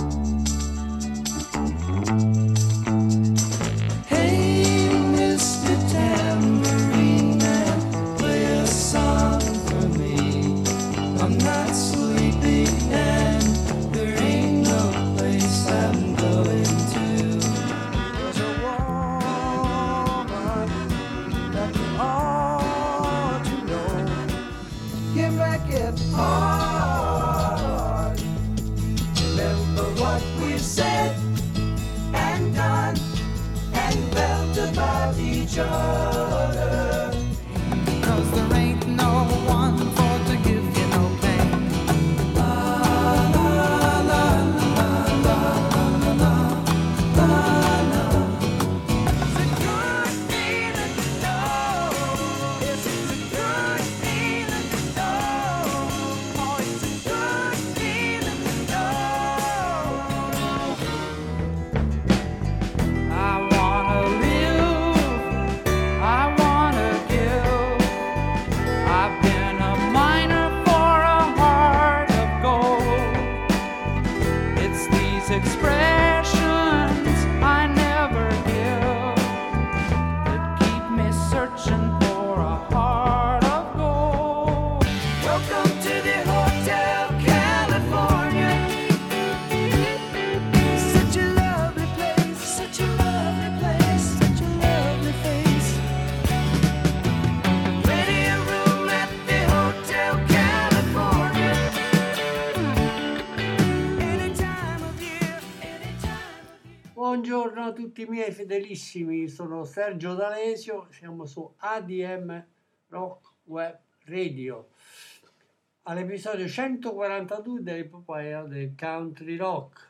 you tutti i miei fedelissimi, sono Sergio D'Alesio, siamo su ADM Rock Web Radio, all'episodio 142 dell'epopea del country rock.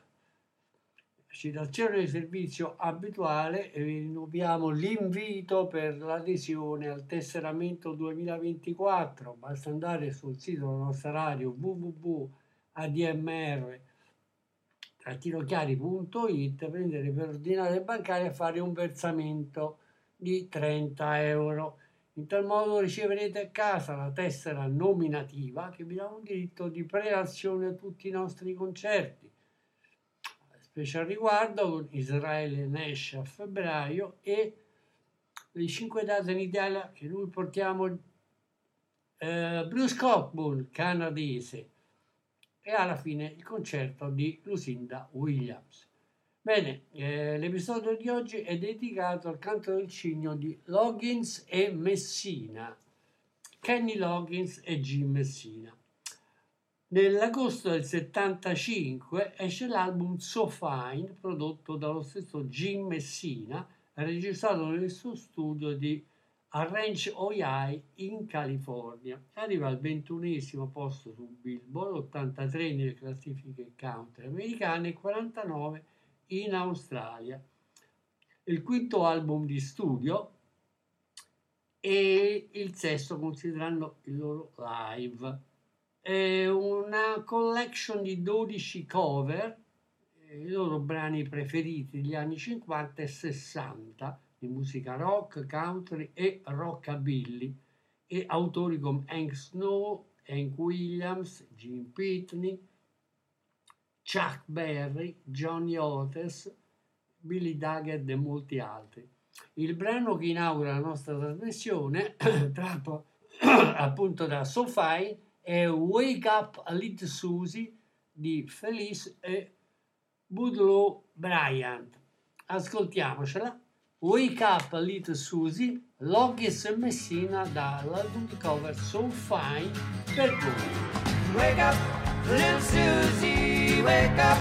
Citazione di servizio abituale e vi rinnoviamo l'invito per l'adesione al tesseramento 2024. Basta andare sul sito della nostra radio www.admr.com trattinochiari.it, prendere per ordinare bancaria e fare un versamento di 30 euro. In tal modo riceverete a casa la tessera nominativa che vi dà un diritto di prelazione a tutti i nostri concerti. Special riguardo con Israele Nash a febbraio e le 5 date in Italia che noi portiamo eh, Bruce Cockburn, canadese, e alla fine il concerto di Lucinda Williams. Bene, eh, l'episodio di oggi è dedicato al canto del cigno di Loggins e Messina, Kenny Loggins e Jim Messina. Nell'agosto del 75 esce l'album So Fine prodotto dallo stesso Jim Messina, registrato nel suo studio di a Ranch Ojai in California. Arriva al ventunesimo posto su Billboard, 83 nelle classifiche country americane e 49 in Australia. Il quinto album di studio e il sesto considerando il loro live. È una collection di 12 cover, i loro brani preferiti degli anni 50 e 60 di musica rock, country e rockabilly e autori come Hank Snow, Hank Williams, Jim Pitney, Chuck Berry, Johnny Otis, Billy Daggett e molti altri. Il brano che inaugura la nostra trasmissione, tratto appunto da SoFi, è Wake Up Little Susie di Felice e Budlow Bryant. Ascoltiamocela. Wake Up Little Susie, Loggis e Messina dall'album di cover So Fine per voi. Wake up, little Susie, wake up.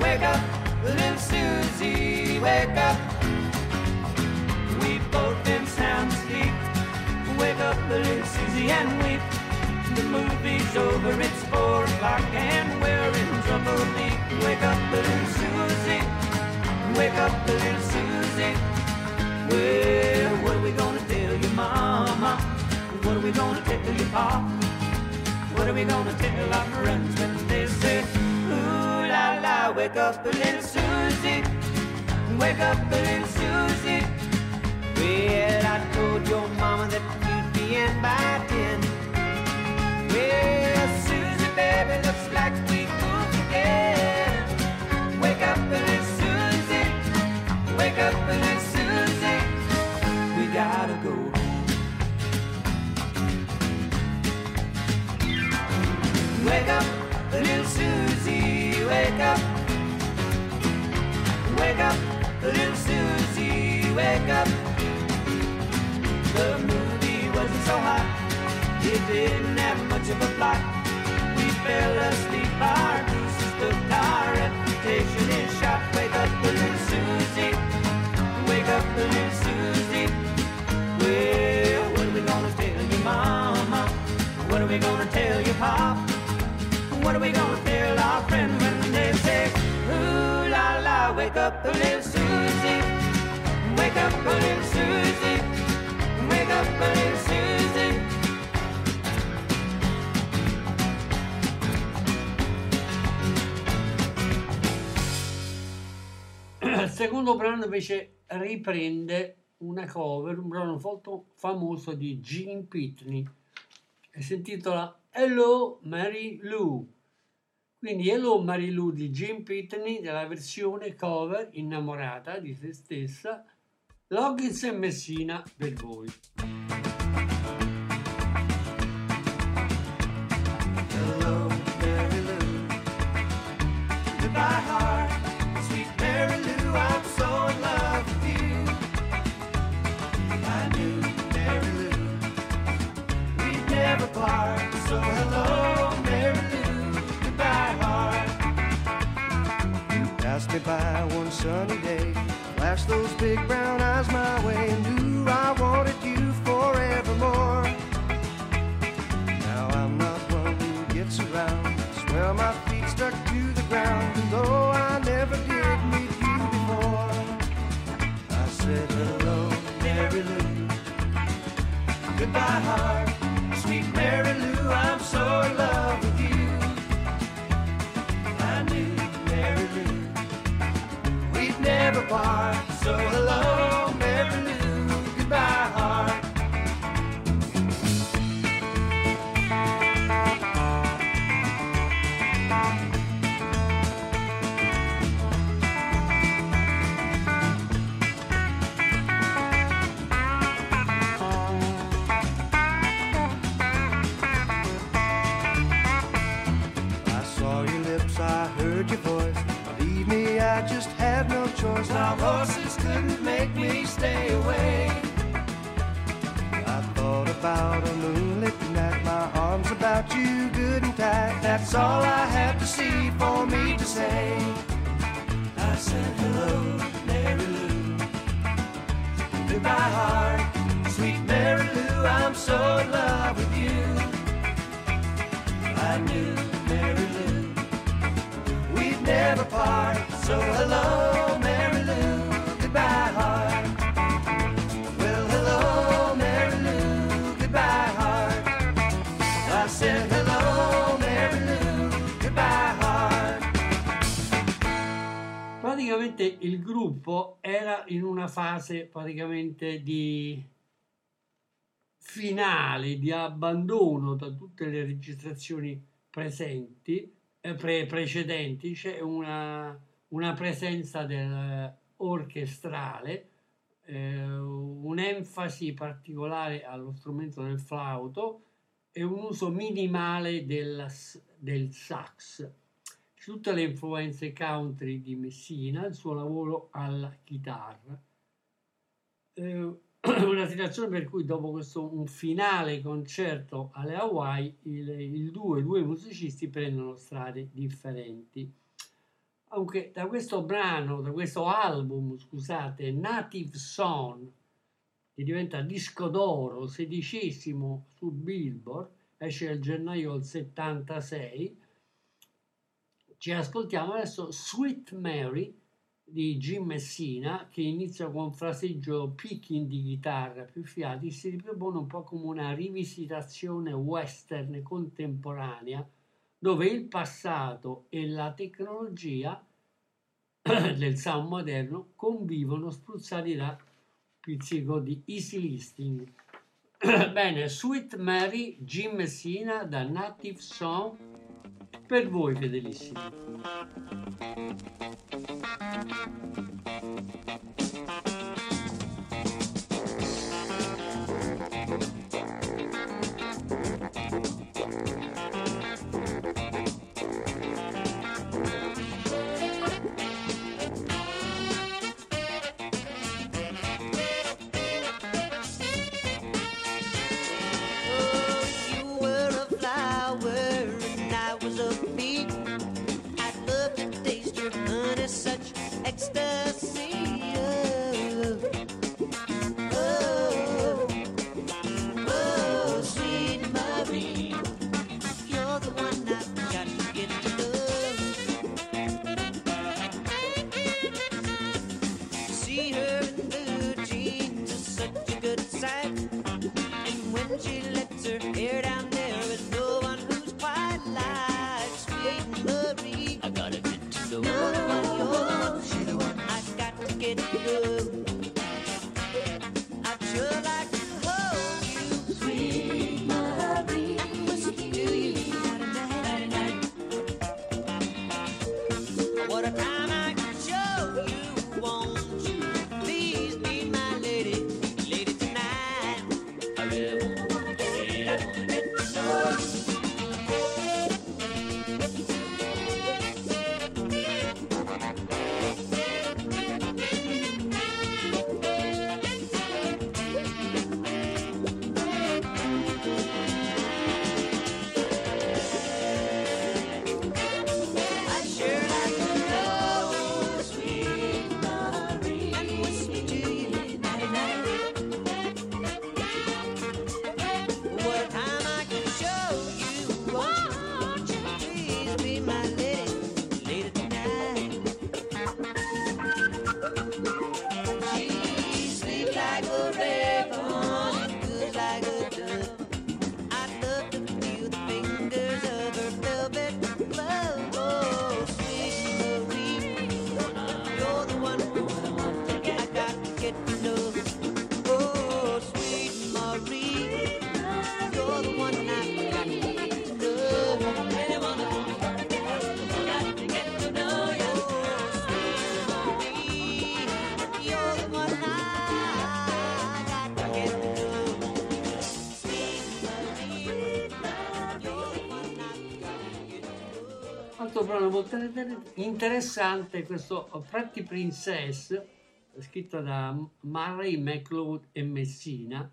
Wake up, little Susie, wake up. We've both been sound asleep. Wake up, little Susie, and weep. The movie's over, it's four o'clock, and we're in trouble deep. Wake up, little Susie. Wake up, little Susie. Well, what are we gonna tell your mama? What are we gonna tell your pop? What are we gonna tell our friends when they say, Ooh la la, wake up, little Susie. Wake up, little Susie. Well, I told your mama that you'd be in by ten. Well, Susie, baby, looks like we moved back up and as soon we gotta go home. Wake up, little Susie, wake up. Wake up, little Susie, wake up. The movie wasn't so hot, it didn't have much of a plot. We fell asleep, our bruises took our reputation is shot. Wake up, little Susie. Il secondo brano invece riprende una cover, un brano molto famoso di Gene Pitney e si intitola Hello Mary Lou. Quindi Hello Mary Lou di Gene Pitney della versione cover innamorata di se stessa, Loggins e Messina per voi. Passed me by one sunny day, flashed those big brown eyes my way, say. I said hello, Mary Lou. Goodbye, heart. Sweet Mary Lou, I'm so in love with you. I knew, Mary Lou, we'd never part. So hello, gruppo era in una fase praticamente di finale, di abbandono da tutte le registrazioni presenti, eh, pre- precedenti, c'è una, una presenza del orchestrale, eh, un'enfasi particolare allo strumento del flauto e un uso minimale del, del sax tutte le influenze country di Messina, il suo lavoro alla chitarra. Eh, una situazione per cui dopo questo un finale concerto alle Hawaii il, il duo, i due musicisti prendono strade differenti. Anche da questo brano, da questo album, scusate, Native Song, che diventa disco d'oro, sedicesimo su Billboard, esce nel gennaio del 76, ci ascoltiamo adesso Sweet Mary di Jim Messina che inizia con un fraseggio picking di chitarra più fiati si ripropone un po' come una rivisitazione western contemporanea dove il passato e la tecnologia del sound moderno convivono spruzzati da pizzico di easy listening. Bene Sweet Mary Jim Messina da Native Song per voi fedelissimi altro brano molto interessante questo Pretty Princess, scritto da Murray McLeod e Messina,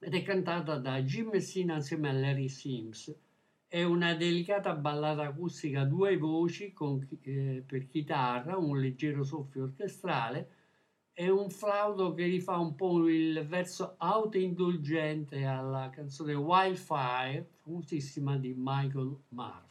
ed è cantata da Jim Messina insieme a Larry Sims. È una delicata ballata acustica a due voci con, eh, per chitarra, un leggero soffio orchestrale e un flauto che rifà un po' il verso autoindulgente alla canzone Wildfire, famosissima di Michael Murphy.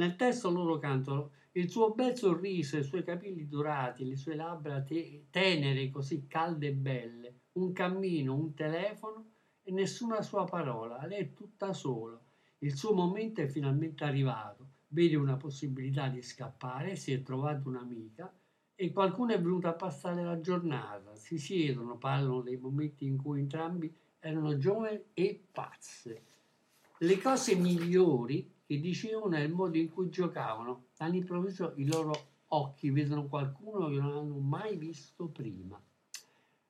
Nel testo loro cantano il suo bel sorriso, i suoi capelli dorati, le sue labbra te- tenere, così calde e belle, un cammino, un telefono e nessuna sua parola. Lei è tutta sola. Il suo momento è finalmente arrivato. Vede una possibilità di scappare, si è trovata un'amica e qualcuno è venuto a passare la giornata. Si siedono, parlano dei momenti in cui entrambi erano giovani e pazze. Le cose migliori che dicevano è il modo in cui giocavano. All'improvviso i loro occhi vedono qualcuno che non hanno mai visto prima.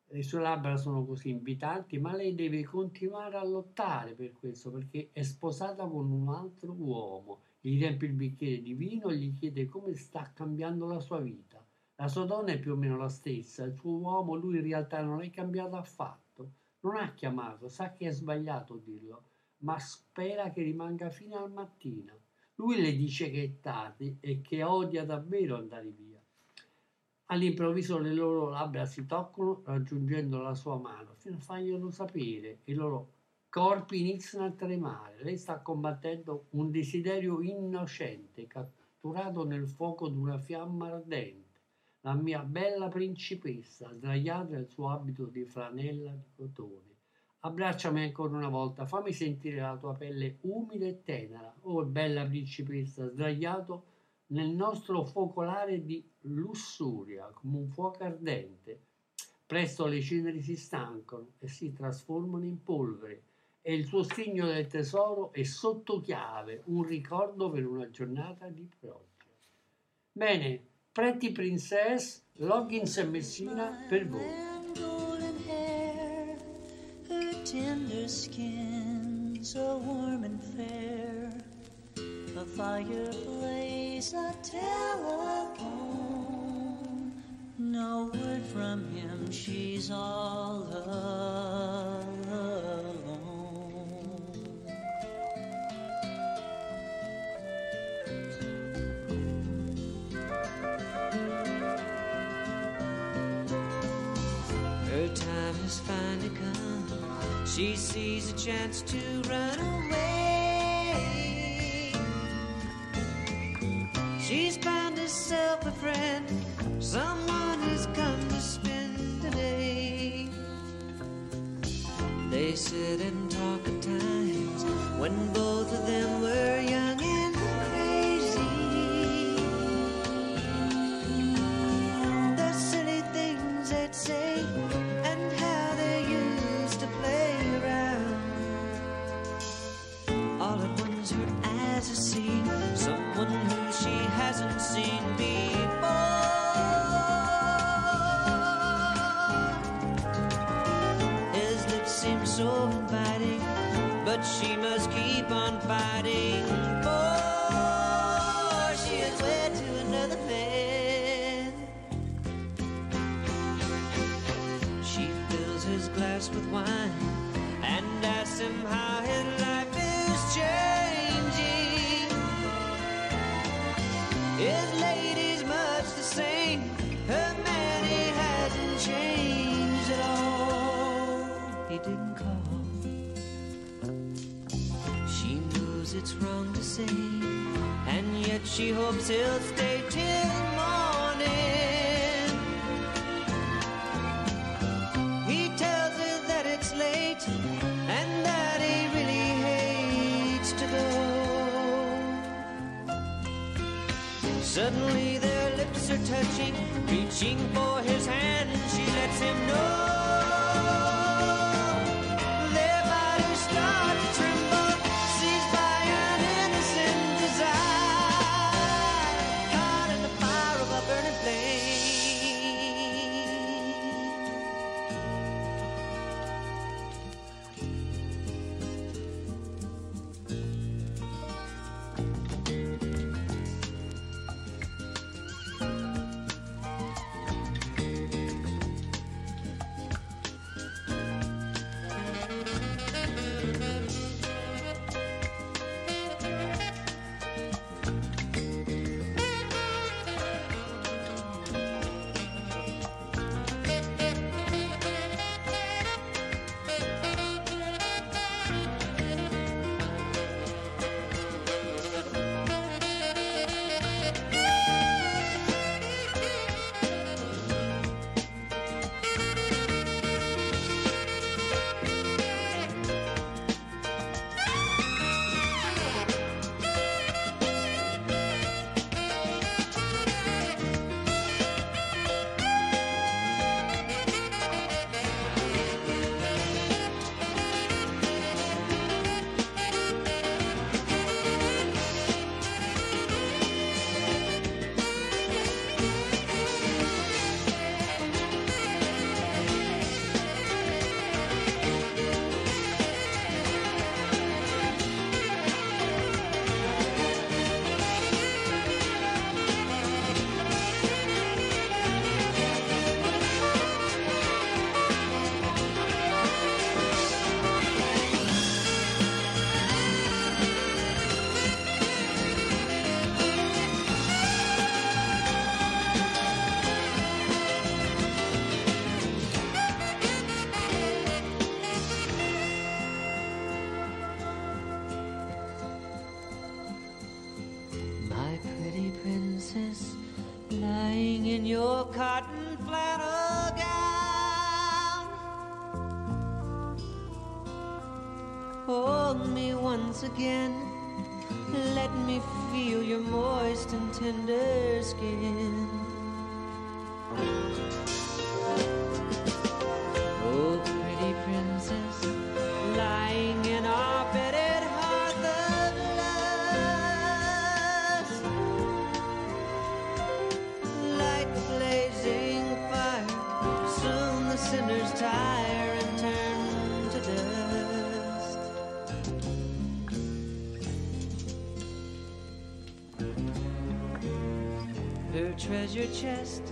Le sue labbra sono così invitanti, ma lei deve continuare a lottare per questo perché è sposata con un altro uomo. Gli riempie il bicchiere di vino e gli chiede come sta cambiando la sua vita. La sua donna è più o meno la stessa, il suo uomo, lui in realtà non è cambiato affatto. Non ha chiamato, sa che è sbagliato dirlo, ma spera che rimanga fino al mattino. Lui le dice che è tardi e che odia davvero andare via. All'improvviso le loro labbra si toccano raggiungendo la sua mano fino a farglielo sapere. I loro corpi iniziano a tremare. Lei sta combattendo un desiderio innocente catturato nel fuoco di una fiamma ardente. La mia bella principessa, sdraiata nel suo abito di flanella di cotone Abbracciami ancora una volta, fammi sentire la tua pelle umida e tenera, oh bella principessa, sdraiato nel nostro focolare di lussuria, come un fuoco ardente. Presto le ceneri si stancano e si trasformano in polvere e il tuo stigno del tesoro è sotto chiave, un ricordo per una giornata di pioggia. Bene, Pretty Princess, Loggins e Messina per voi. Tender skin, so warm and fair. A fireplace, a telephone. No word from him, she's all alone. She sees a chance to run away. Suddenly their lips are touching, reaching for his hand, she lets him know. Again. your chest.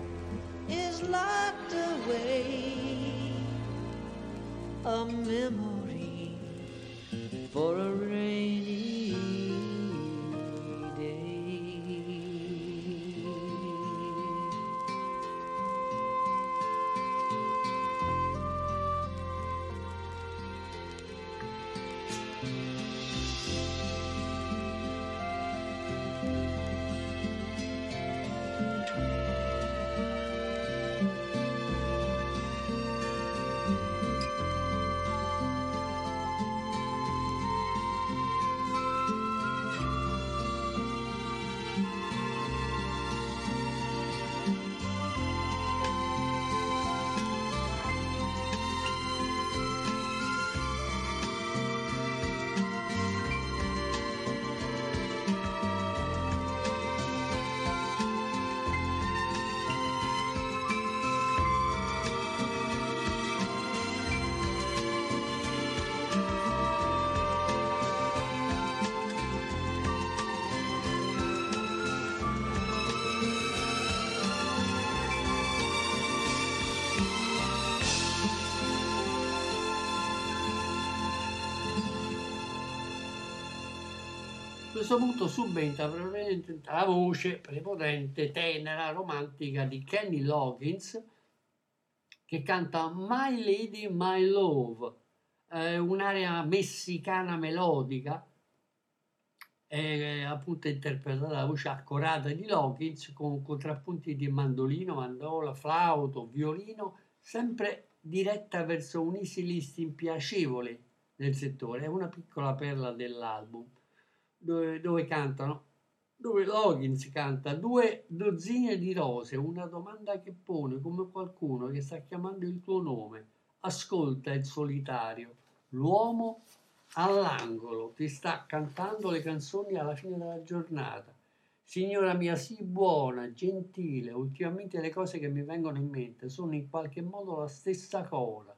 Questo punto subentra la voce prepotente, tenera, romantica di Kenny Loggins che canta My Lady, My Love, eh, un'area messicana melodica, è appunto interpretata dalla voce accorata di Loggins con contrappunti di mandolino, mandola, flauto, violino, sempre diretta verso un easy listening piacevole nel settore, è una piccola perla dell'album dove, dove cantano, dove Loggins canta? Due dozzine di rose, una domanda che pone come qualcuno che sta chiamando il tuo nome, ascolta il solitario, l'uomo all'angolo, ti sta cantando le canzoni alla fine della giornata. Signora mia, sii buona, gentile, ultimamente le cose che mi vengono in mente sono in qualche modo la stessa cosa,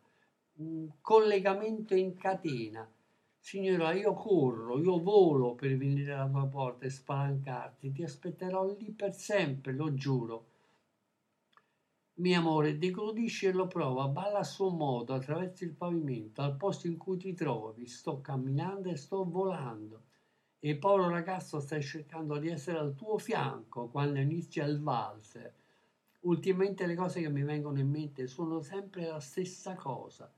un collegamento in catena. Signora, io corro, io volo per venire alla tua porta e spalancarti, ti aspetterò lì per sempre, lo giuro. Mio amore, decludisci e lo prova, balla a suo modo attraverso il pavimento, al posto in cui ti trovi. Sto camminando e sto volando. E il povero ragazzo sta cercando di essere al tuo fianco quando inizia il valzer. Ultimamente le cose che mi vengono in mente sono sempre la stessa cosa.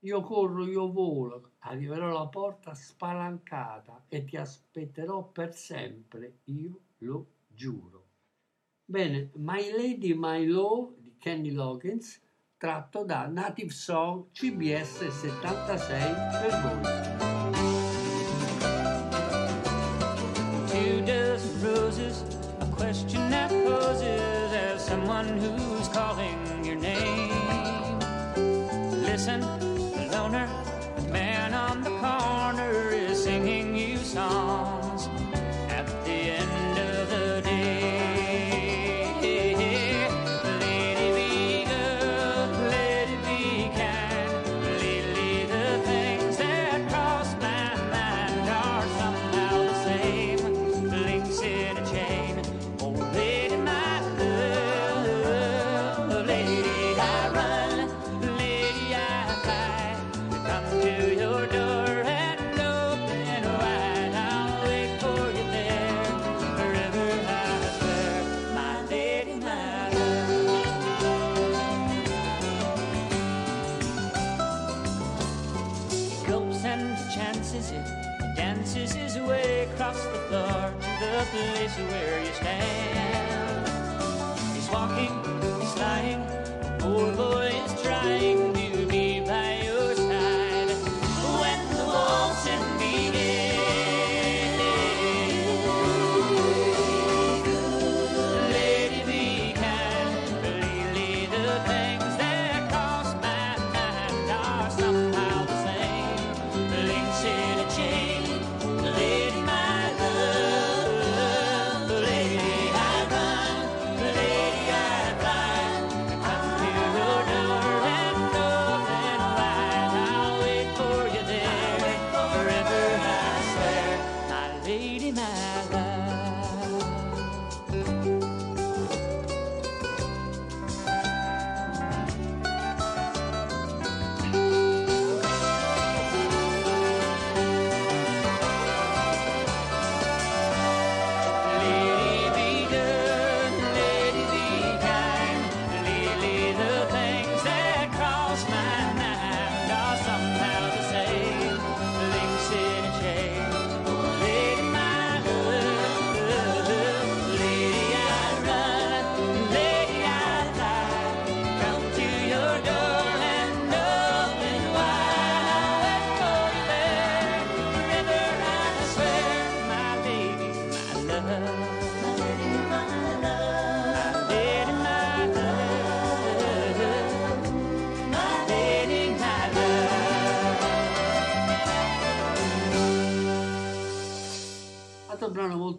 Io corro, io volo, arriverò alla porta spalancata e ti aspetterò per sempre, io lo giuro. Bene, My Lady, My Love di Kenny Loggins, tratto da Native Song CBS 76 per voi. Roses, a question that poses as someone who's calling your name. Listen,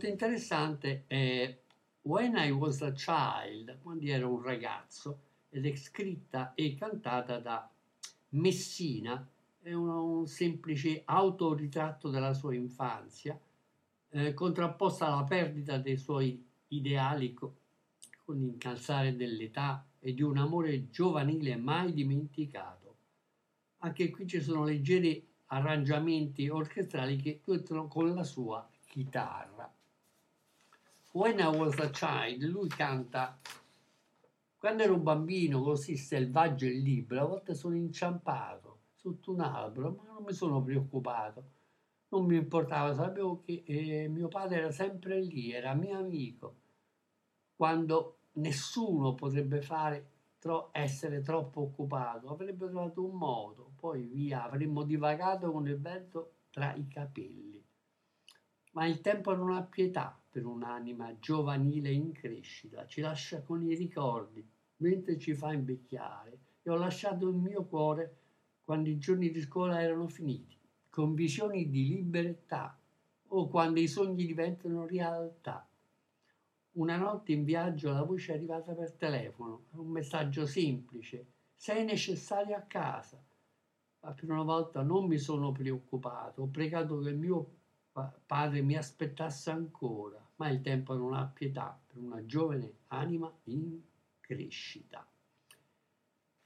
interessante è When I Was a Child, quando ero un ragazzo, ed è scritta e cantata da Messina, è un, un semplice autoritratto della sua infanzia, eh, contrapposta alla perdita dei suoi ideali co- con l'incalzare dell'età e di un amore giovanile mai dimenticato. Anche qui ci sono leggeri arrangiamenti orchestrali che tuttano con la sua chitarra. When I was a child, lui canta quando ero un bambino così selvaggio e libero, a volte sono inciampato sotto un albero, ma non mi sono preoccupato. Non mi importava, sapevo che eh, mio padre era sempre lì, era mio amico. Quando nessuno potrebbe fare tro- essere troppo occupato, avrebbe trovato un modo, poi via, avremmo divagato con il vento tra i capelli. Ma il tempo non ha pietà per un'anima giovanile in crescita, ci lascia con i ricordi mentre ci fa invecchiare e ho lasciato il mio cuore quando i giorni di scuola erano finiti, con visioni di libertà o quando i sogni diventano realtà. Una notte in viaggio la voce è arrivata per telefono, un messaggio semplice, sei necessario a casa. Ma per una volta non mi sono preoccupato, ho pregato che il mio padre mi aspettasse ancora, ma il tempo non ha pietà per una giovane anima in crescita.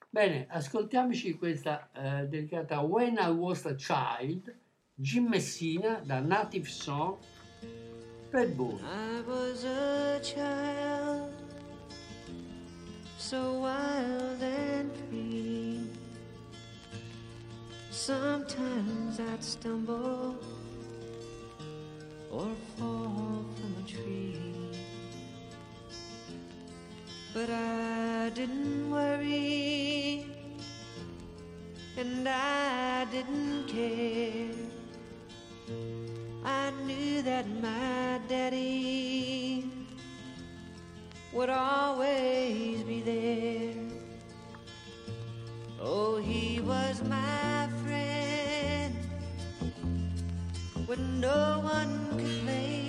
Bene, ascoltiamoci questa eh, dedicata When I Was a Child, Jim Messina da Native Song per voi. I was a child, so wild and free. Sometimes I'd stumble or fall from a tree. But I didn't worry, and I didn't care. I knew that my daddy would always be there. Oh, he was my friend when no one could play.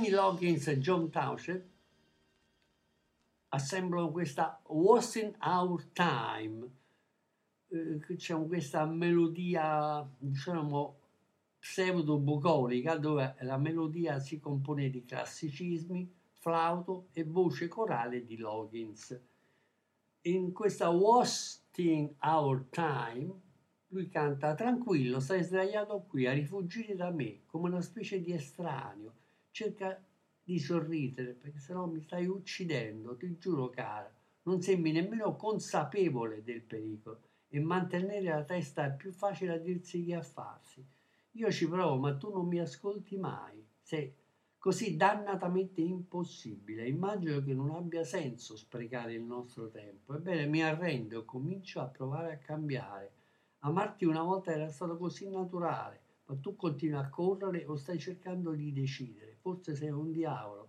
Kenny Loggins e John Townshend assemblano questa Wasting Our Time. Eh, c'è questa melodia, diciamo, pseudo-bucolica dove la melodia si compone di classicismi, flauto e voce corale di Loggins. In questa Wasting Our Time lui canta tranquillo, stai sdraiato qui a rifugire da me come una specie di estraneo. Cerca di sorridere perché sennò mi stai uccidendo, ti giuro cara. Non sembri nemmeno consapevole del pericolo e mantenere la testa è più facile a dirsi che a farsi. Io ci provo, ma tu non mi ascolti mai. Sei così dannatamente impossibile. Immagino che non abbia senso sprecare il nostro tempo. Ebbene, mi arrendo e comincio a provare a cambiare. Amarti una volta era stato così naturale, ma tu continui a correre o stai cercando di decidere. Forse sei un diavolo.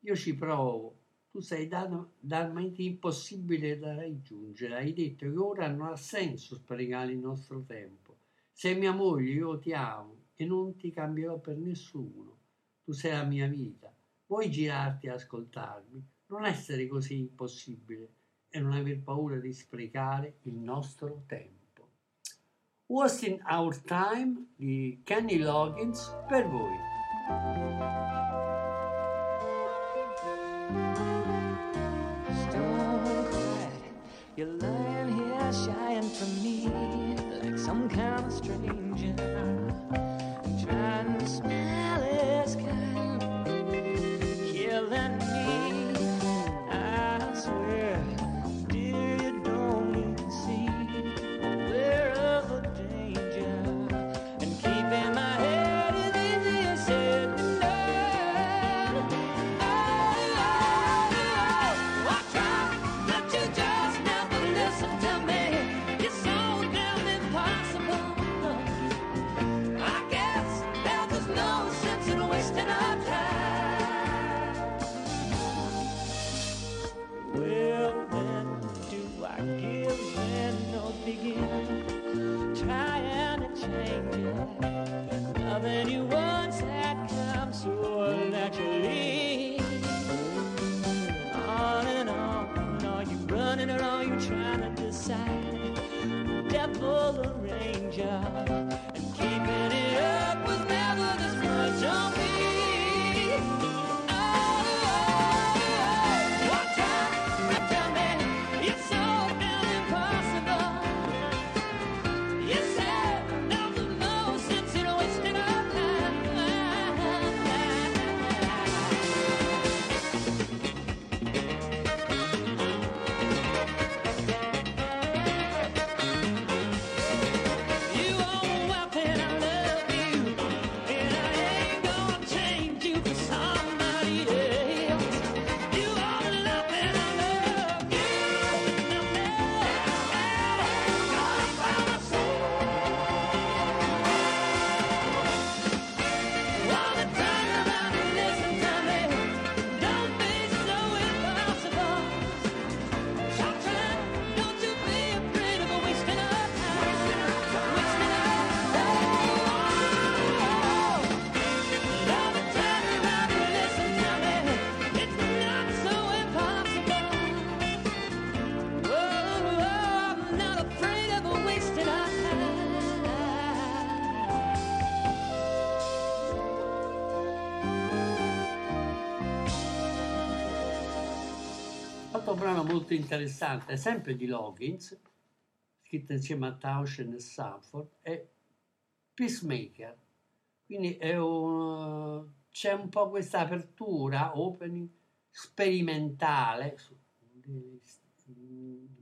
Io ci provo. Tu sei talmente impossibile da raggiungere. Hai detto che ora non ha senso sprecare il nostro tempo. Sei mia moglie, io ti amo e non ti cambierò per nessuno. Tu sei la mia vita. Vuoi girarti e ascoltarmi? Non essere così impossibile e non aver paura di sprecare il nostro tempo. Wasting Our Time di Kenny Loggins per voi. Stone you're lying here shying from me like some kind of stranger. brano molto interessante, sempre di Loggins, scritto insieme a Tauschen e Sanford, è Peacemaker. Quindi un, c'è un po' questa apertura, opening, sperimentale,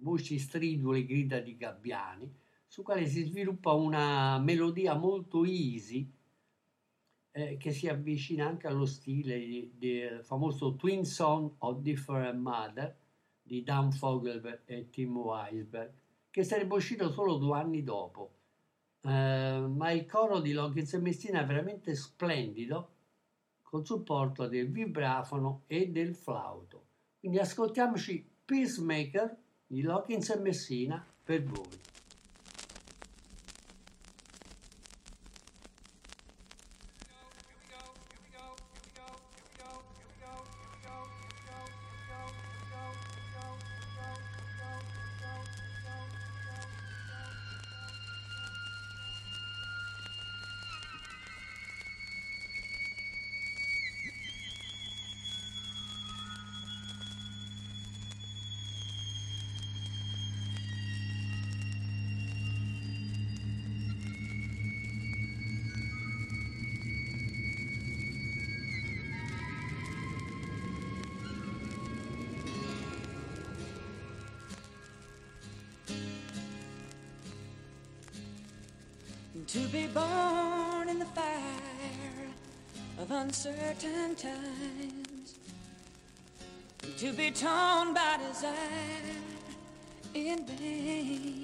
voci stridule, grida di gabbiani, su quale si sviluppa una melodia molto easy, eh, che si avvicina anche allo stile del famoso Twin Song of Different Mother di Dan Fogelberg e Tim Weisberg, che sarebbe uscito solo due anni dopo. Eh, ma il coro di Loggins e Messina è veramente splendido, con supporto del vibrafono e del flauto. Quindi ascoltiamoci Peacemaker di Loggins e Messina per voi. uncertain times to be torn by desire in vain.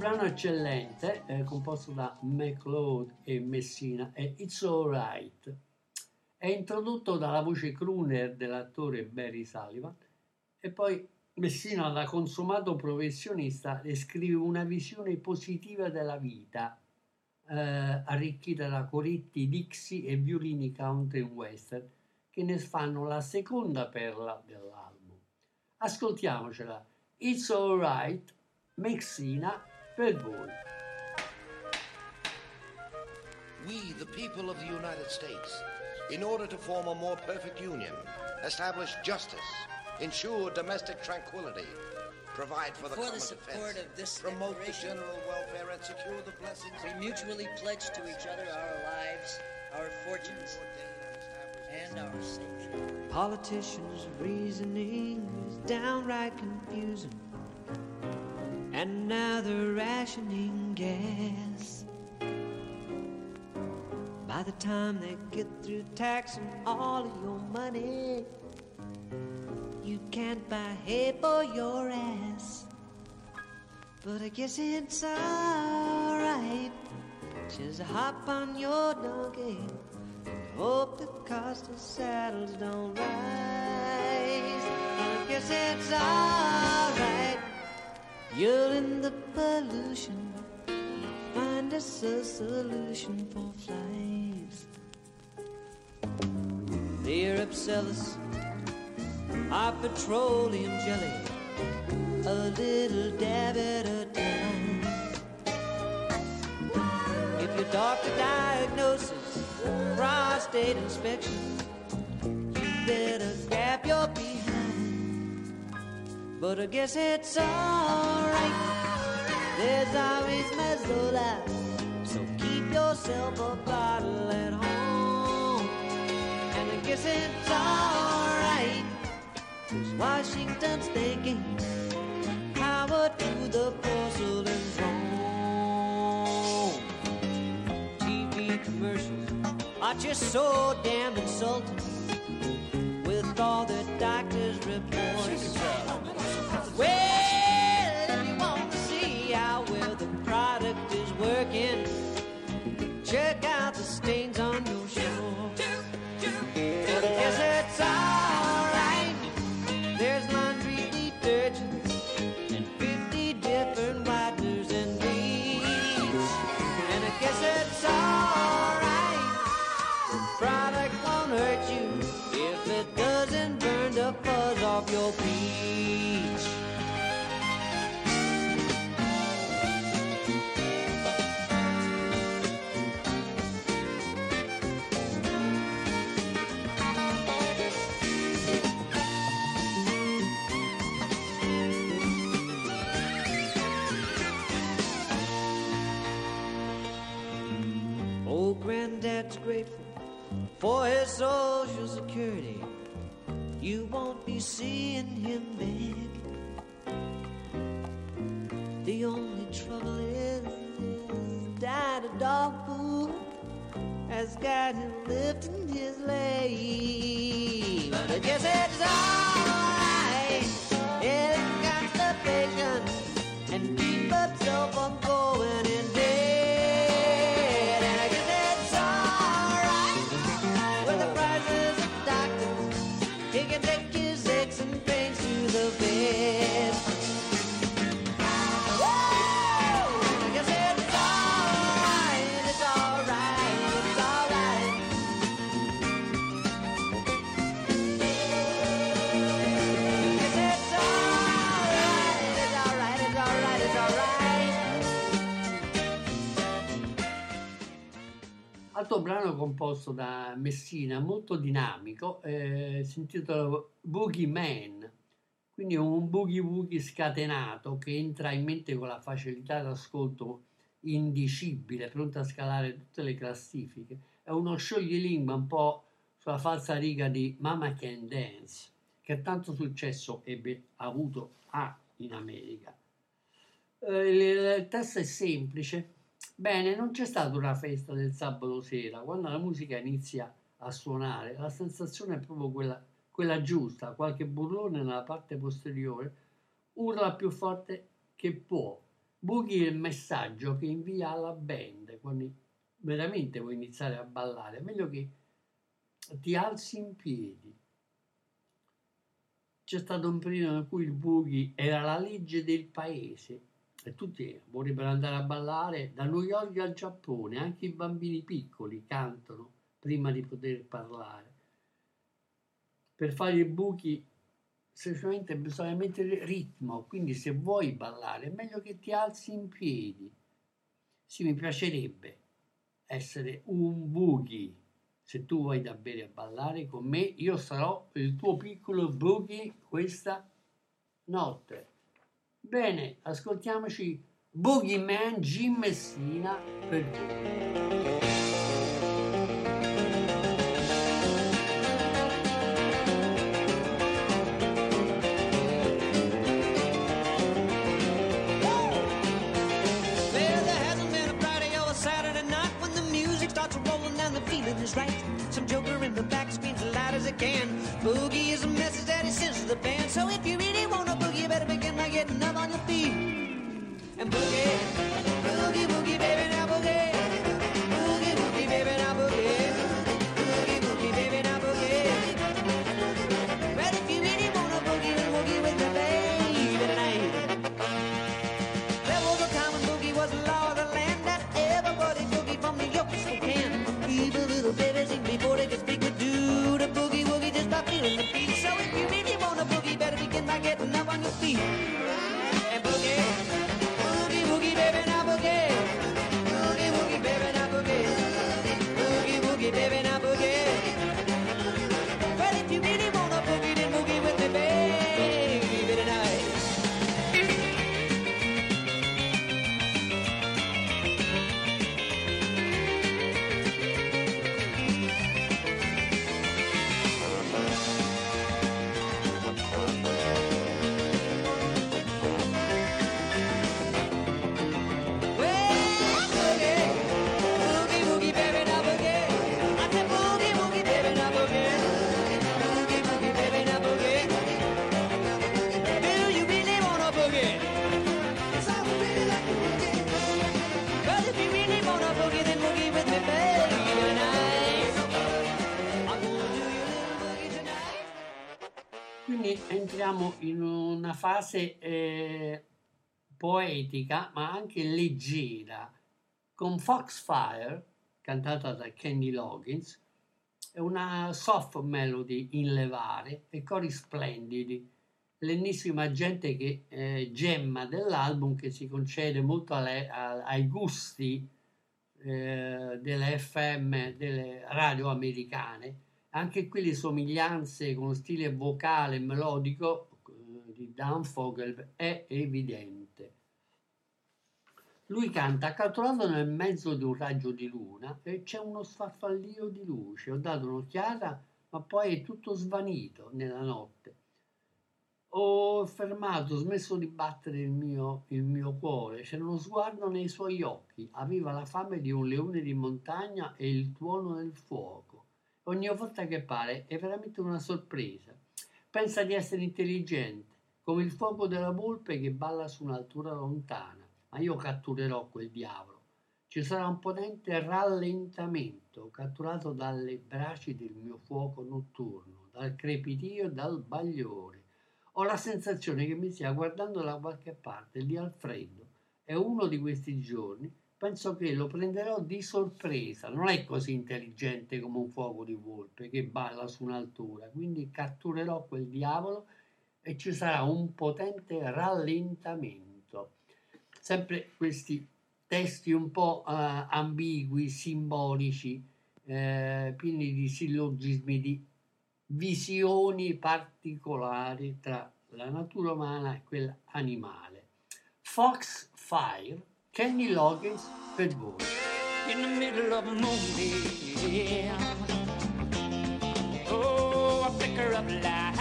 Brano eccellente, eh, composto da McLeod e Messina, è It's Alright. È introdotto dalla voce crooner dell'attore Barry Sullivan e poi Messina, da consumato professionista, descrive una visione positiva della vita, eh, arricchita da coretti Dixie e violini country western, che ne fanno la seconda perla dell'album. Ascoltiamocela. It's Alright, Messina per voi. We, the people of the United States, in order to form a more perfect union, establish justice, ensure domestic tranquility, provide for the For the common support defense, of this promote the general welfare, and secure the blessings we mutually pledge to each other our lives, our fortunes, and our safety. Politicians' reasoning is downright confusing. And now they're rationing gas. By the time they get through taxing all of your money, you can't buy hay for your ass. But I guess it's alright. Just hop on your donkey and hope the cost of saddles don't rise. I guess it's alright. You're in the pollution. Find us a solution for flies. The Arab sell us our petroleum jelly, a little dab at a time. If your doctor diagnoses prostate inspection, you better grab your behind. But I guess it's alright. There's always Mazzola, so keep yourself a bottle at home. And I guess it's alright. 'cause Washington's thinking, power to the porcelain throne. TV commercials are just so damn insulting with all the Altro brano composto da Messina, molto dinamico, eh, si intitola Boogie Man, quindi è un boogie woogie scatenato che entra in mente con la facilità d'ascolto indicibile, pronto a scalare tutte le classifiche. È uno scioglilingua un po' sulla falsa riga di Mama Can Dance, che tanto successo ebbe avuto ha in America. Eh, il testo è semplice. Bene, non c'è stata una festa del sabato sera. Quando la musica inizia a suonare, la sensazione è proprio quella, quella giusta. Qualche burlone nella parte posteriore urla più forte che può è il messaggio che invia alla band quando veramente vuoi iniziare a ballare. È meglio che ti alzi in piedi. C'è stato un periodo in cui il boogie era la legge del paese e tutti vorrebbero andare a ballare da New York al Giappone, anche i bambini piccoli cantano prima di poter parlare. Per fare il boogie semplicemente bisogna mettere ritmo, quindi se vuoi ballare è meglio che ti alzi in piedi. Sì, mi piacerebbe essere un boogie. Se tu vuoi davvero a ballare con me, io sarò il tuo piccolo boogie questa notte. Bene, ascoltiamoci Boogie Man Jim Messina per voi. The band. So if you really want to boogie, you better begin by getting up on your feet. And boogie, up Entriamo in una fase eh, poetica ma anche leggera con Foxfire, cantata da Kenny Loggins, è una soft melody in levare e cori splendidi, l'ennesima gente che eh, gemma dell'album che si concede molto alle- a- ai gusti eh, delle FM, delle radio americane, anche qui le somiglianze con lo stile vocale e melodico eh, di Dan Fogel è evidente. Lui canta accatolato nel mezzo di un raggio di luna e c'è uno sfarfallio di luce. Ho dato un'occhiata, ma poi è tutto svanito nella notte. Ho fermato, ho smesso di battere il mio, il mio cuore. C'era uno sguardo nei suoi occhi. Aveva la fame di un leone di montagna e il tuono del fuoco. Ogni volta che pare è veramente una sorpresa. Pensa di essere intelligente, come il fuoco della volpe che balla su un'altura lontana. Ma io catturerò quel diavolo. Ci sarà un potente rallentamento catturato dalle braci del mio fuoco notturno, dal crepitio e dal bagliore. Ho la sensazione che mi stia guardando da qualche parte lì al freddo. È uno di questi giorni. Penso che lo prenderò di sorpresa. Non è così intelligente come un fuoco di volpe che balla su un'altura. Quindi catturerò quel diavolo e ci sarà un potente rallentamento. Sempre questi testi un po' eh, ambigui, simbolici, eh, pieni di sillogismi, di visioni particolari tra la natura umana e quella animale. Fox Fire, Kenny Loggins per voi. in the middle of a moonbeam. Oh, a flicker of light.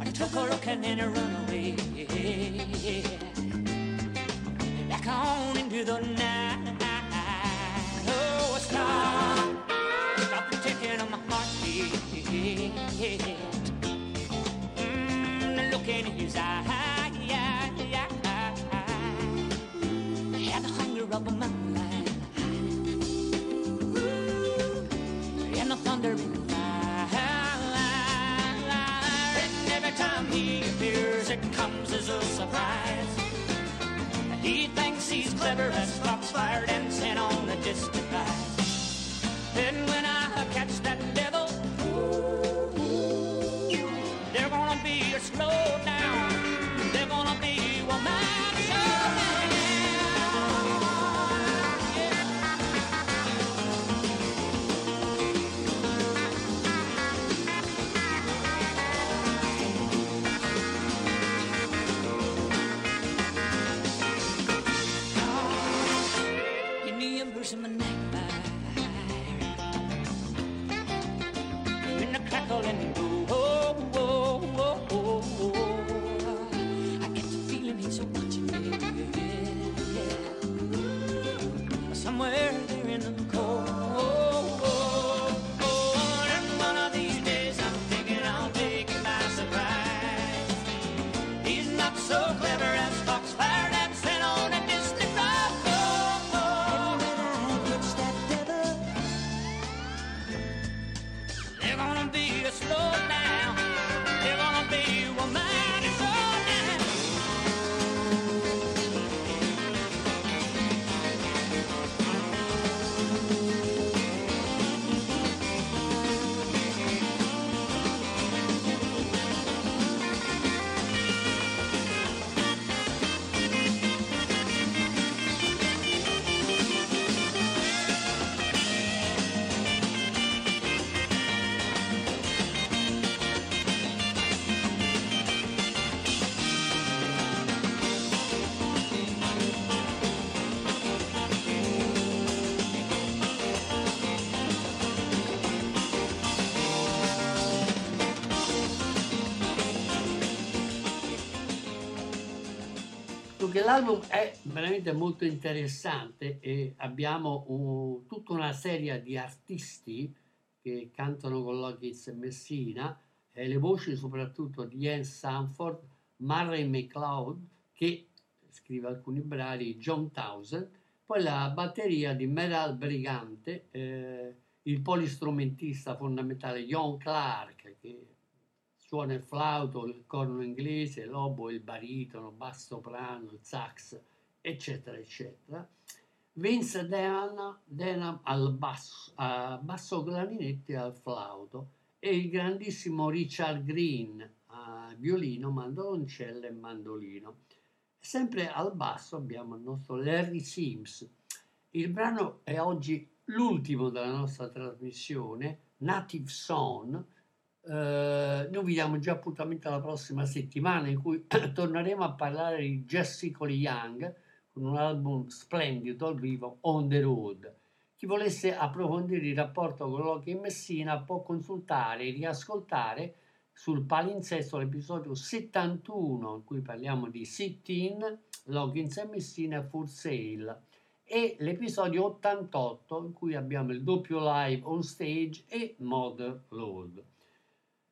I took a look and then I run away. Back on into the night. Oh, a star. Stop ticking on my heartbeat. Mm, the look in his eyes. and every time he appears, it comes as a surprise. He thinks he's clever as foxfire and Dunque l'album è veramente molto interessante e abbiamo un- tutta una serie di artisti che cantano con Lockheed e Messina e le voci soprattutto di Ian Sanford, Murray McLeod che scrive alcuni brani, John Townsend, poi la batteria di Metal Brigante, eh, il polistrumentista fondamentale John Clark suona il flauto, il corno inglese, l'oboe, il baritono, basso soprano, il sax, eccetera, eccetera. Vince Denham, Denham al basso, a basso clarinetto e al flauto e il grandissimo Richard Green a violino, mandoloncello e mandolino. Sempre al basso abbiamo il nostro Larry Sims. Il brano è oggi l'ultimo della nostra trasmissione, Native Song, eh, noi vi diamo già appuntamento alla prossima settimana in cui torneremo a parlare di Jessica Lee Young con un album splendido al vivo On the Road. Chi volesse approfondire il rapporto con Loki in Messina può consultare e riascoltare sul palinsesto l'episodio 71 in cui parliamo di Sit-In, Logins e Messina For Sale e l'episodio 88 in cui abbiamo il doppio live on stage e Mother Load.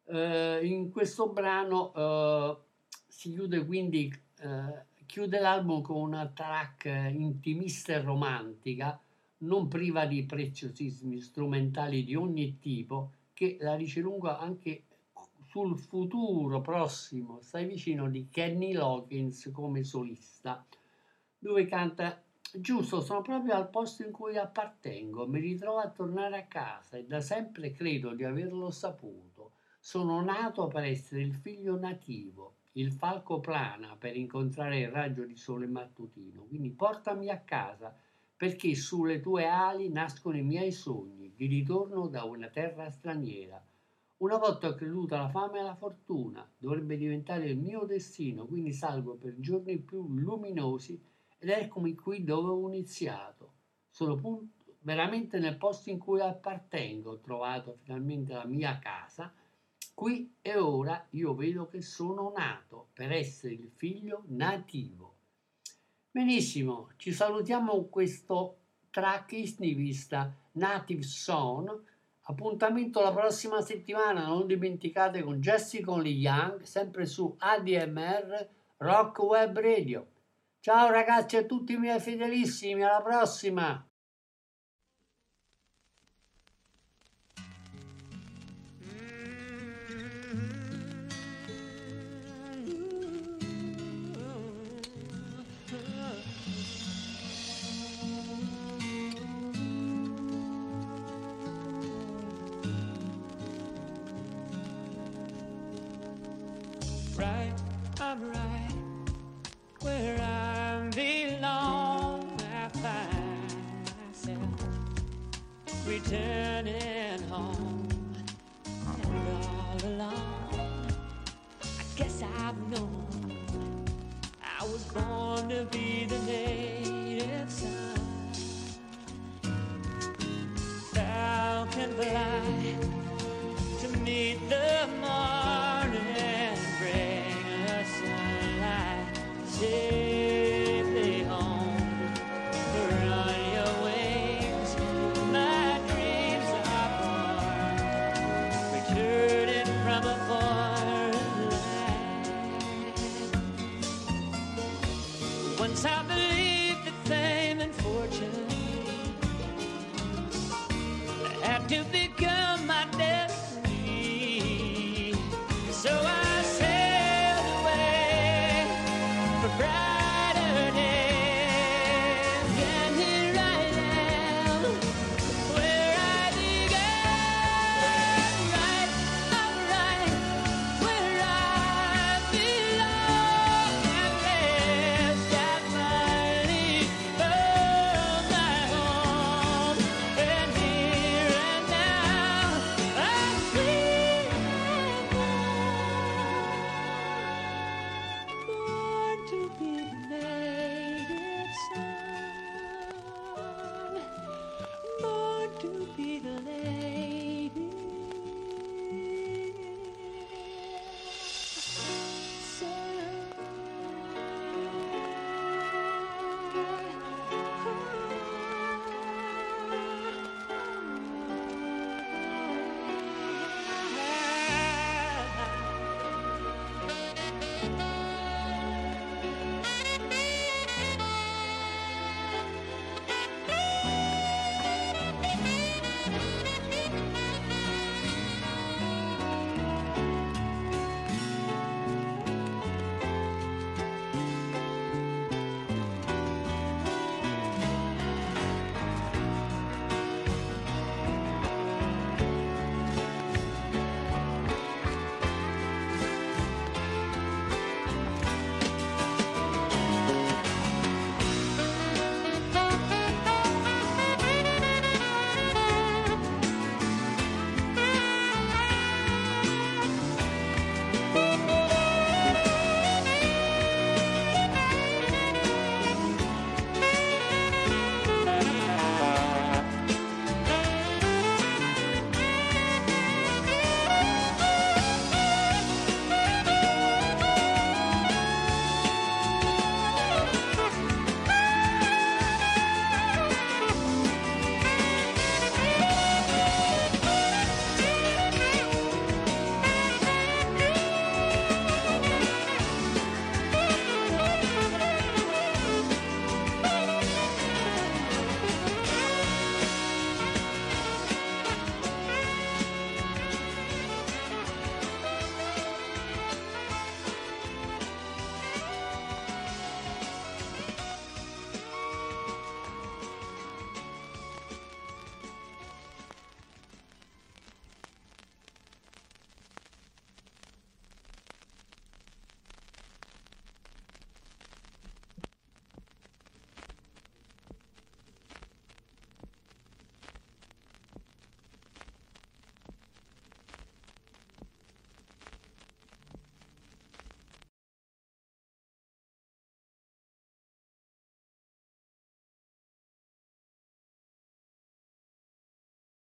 Eh, in questo brano eh, si chiude quindi eh, chiude l'album con una track intimista e romantica non priva di preziosismi strumentali di ogni tipo che la dice lunga anche sul futuro prossimo. Stai vicino di Kenny Loggins come solista dove canta giusto sono proprio al posto in cui appartengo. Mi ritrovo a tornare a casa e da sempre credo di averlo saputo sono nato per essere il figlio nativo, il falco plana per incontrare il raggio di sole mattutino. Quindi portami a casa perché sulle tue ali nascono i miei sogni di ritorno da una terra straniera. Una volta ho creduto alla fame e alla fortuna, dovrebbe diventare il mio destino, quindi salgo per giorni più luminosi ed eccomi qui dove ho iniziato. Sono pun- veramente nel posto in cui appartengo, ho trovato finalmente la mia casa Qui e ora io vedo che sono nato per essere il figlio nativo. Benissimo, ci salutiamo con questo track isnivista Native Song. Appuntamento la prossima settimana, non dimenticate con Jessica Lee Young, sempre su ADMR Rock Web Radio. Ciao ragazzi e tutti i miei fedelissimi, alla prossima! right.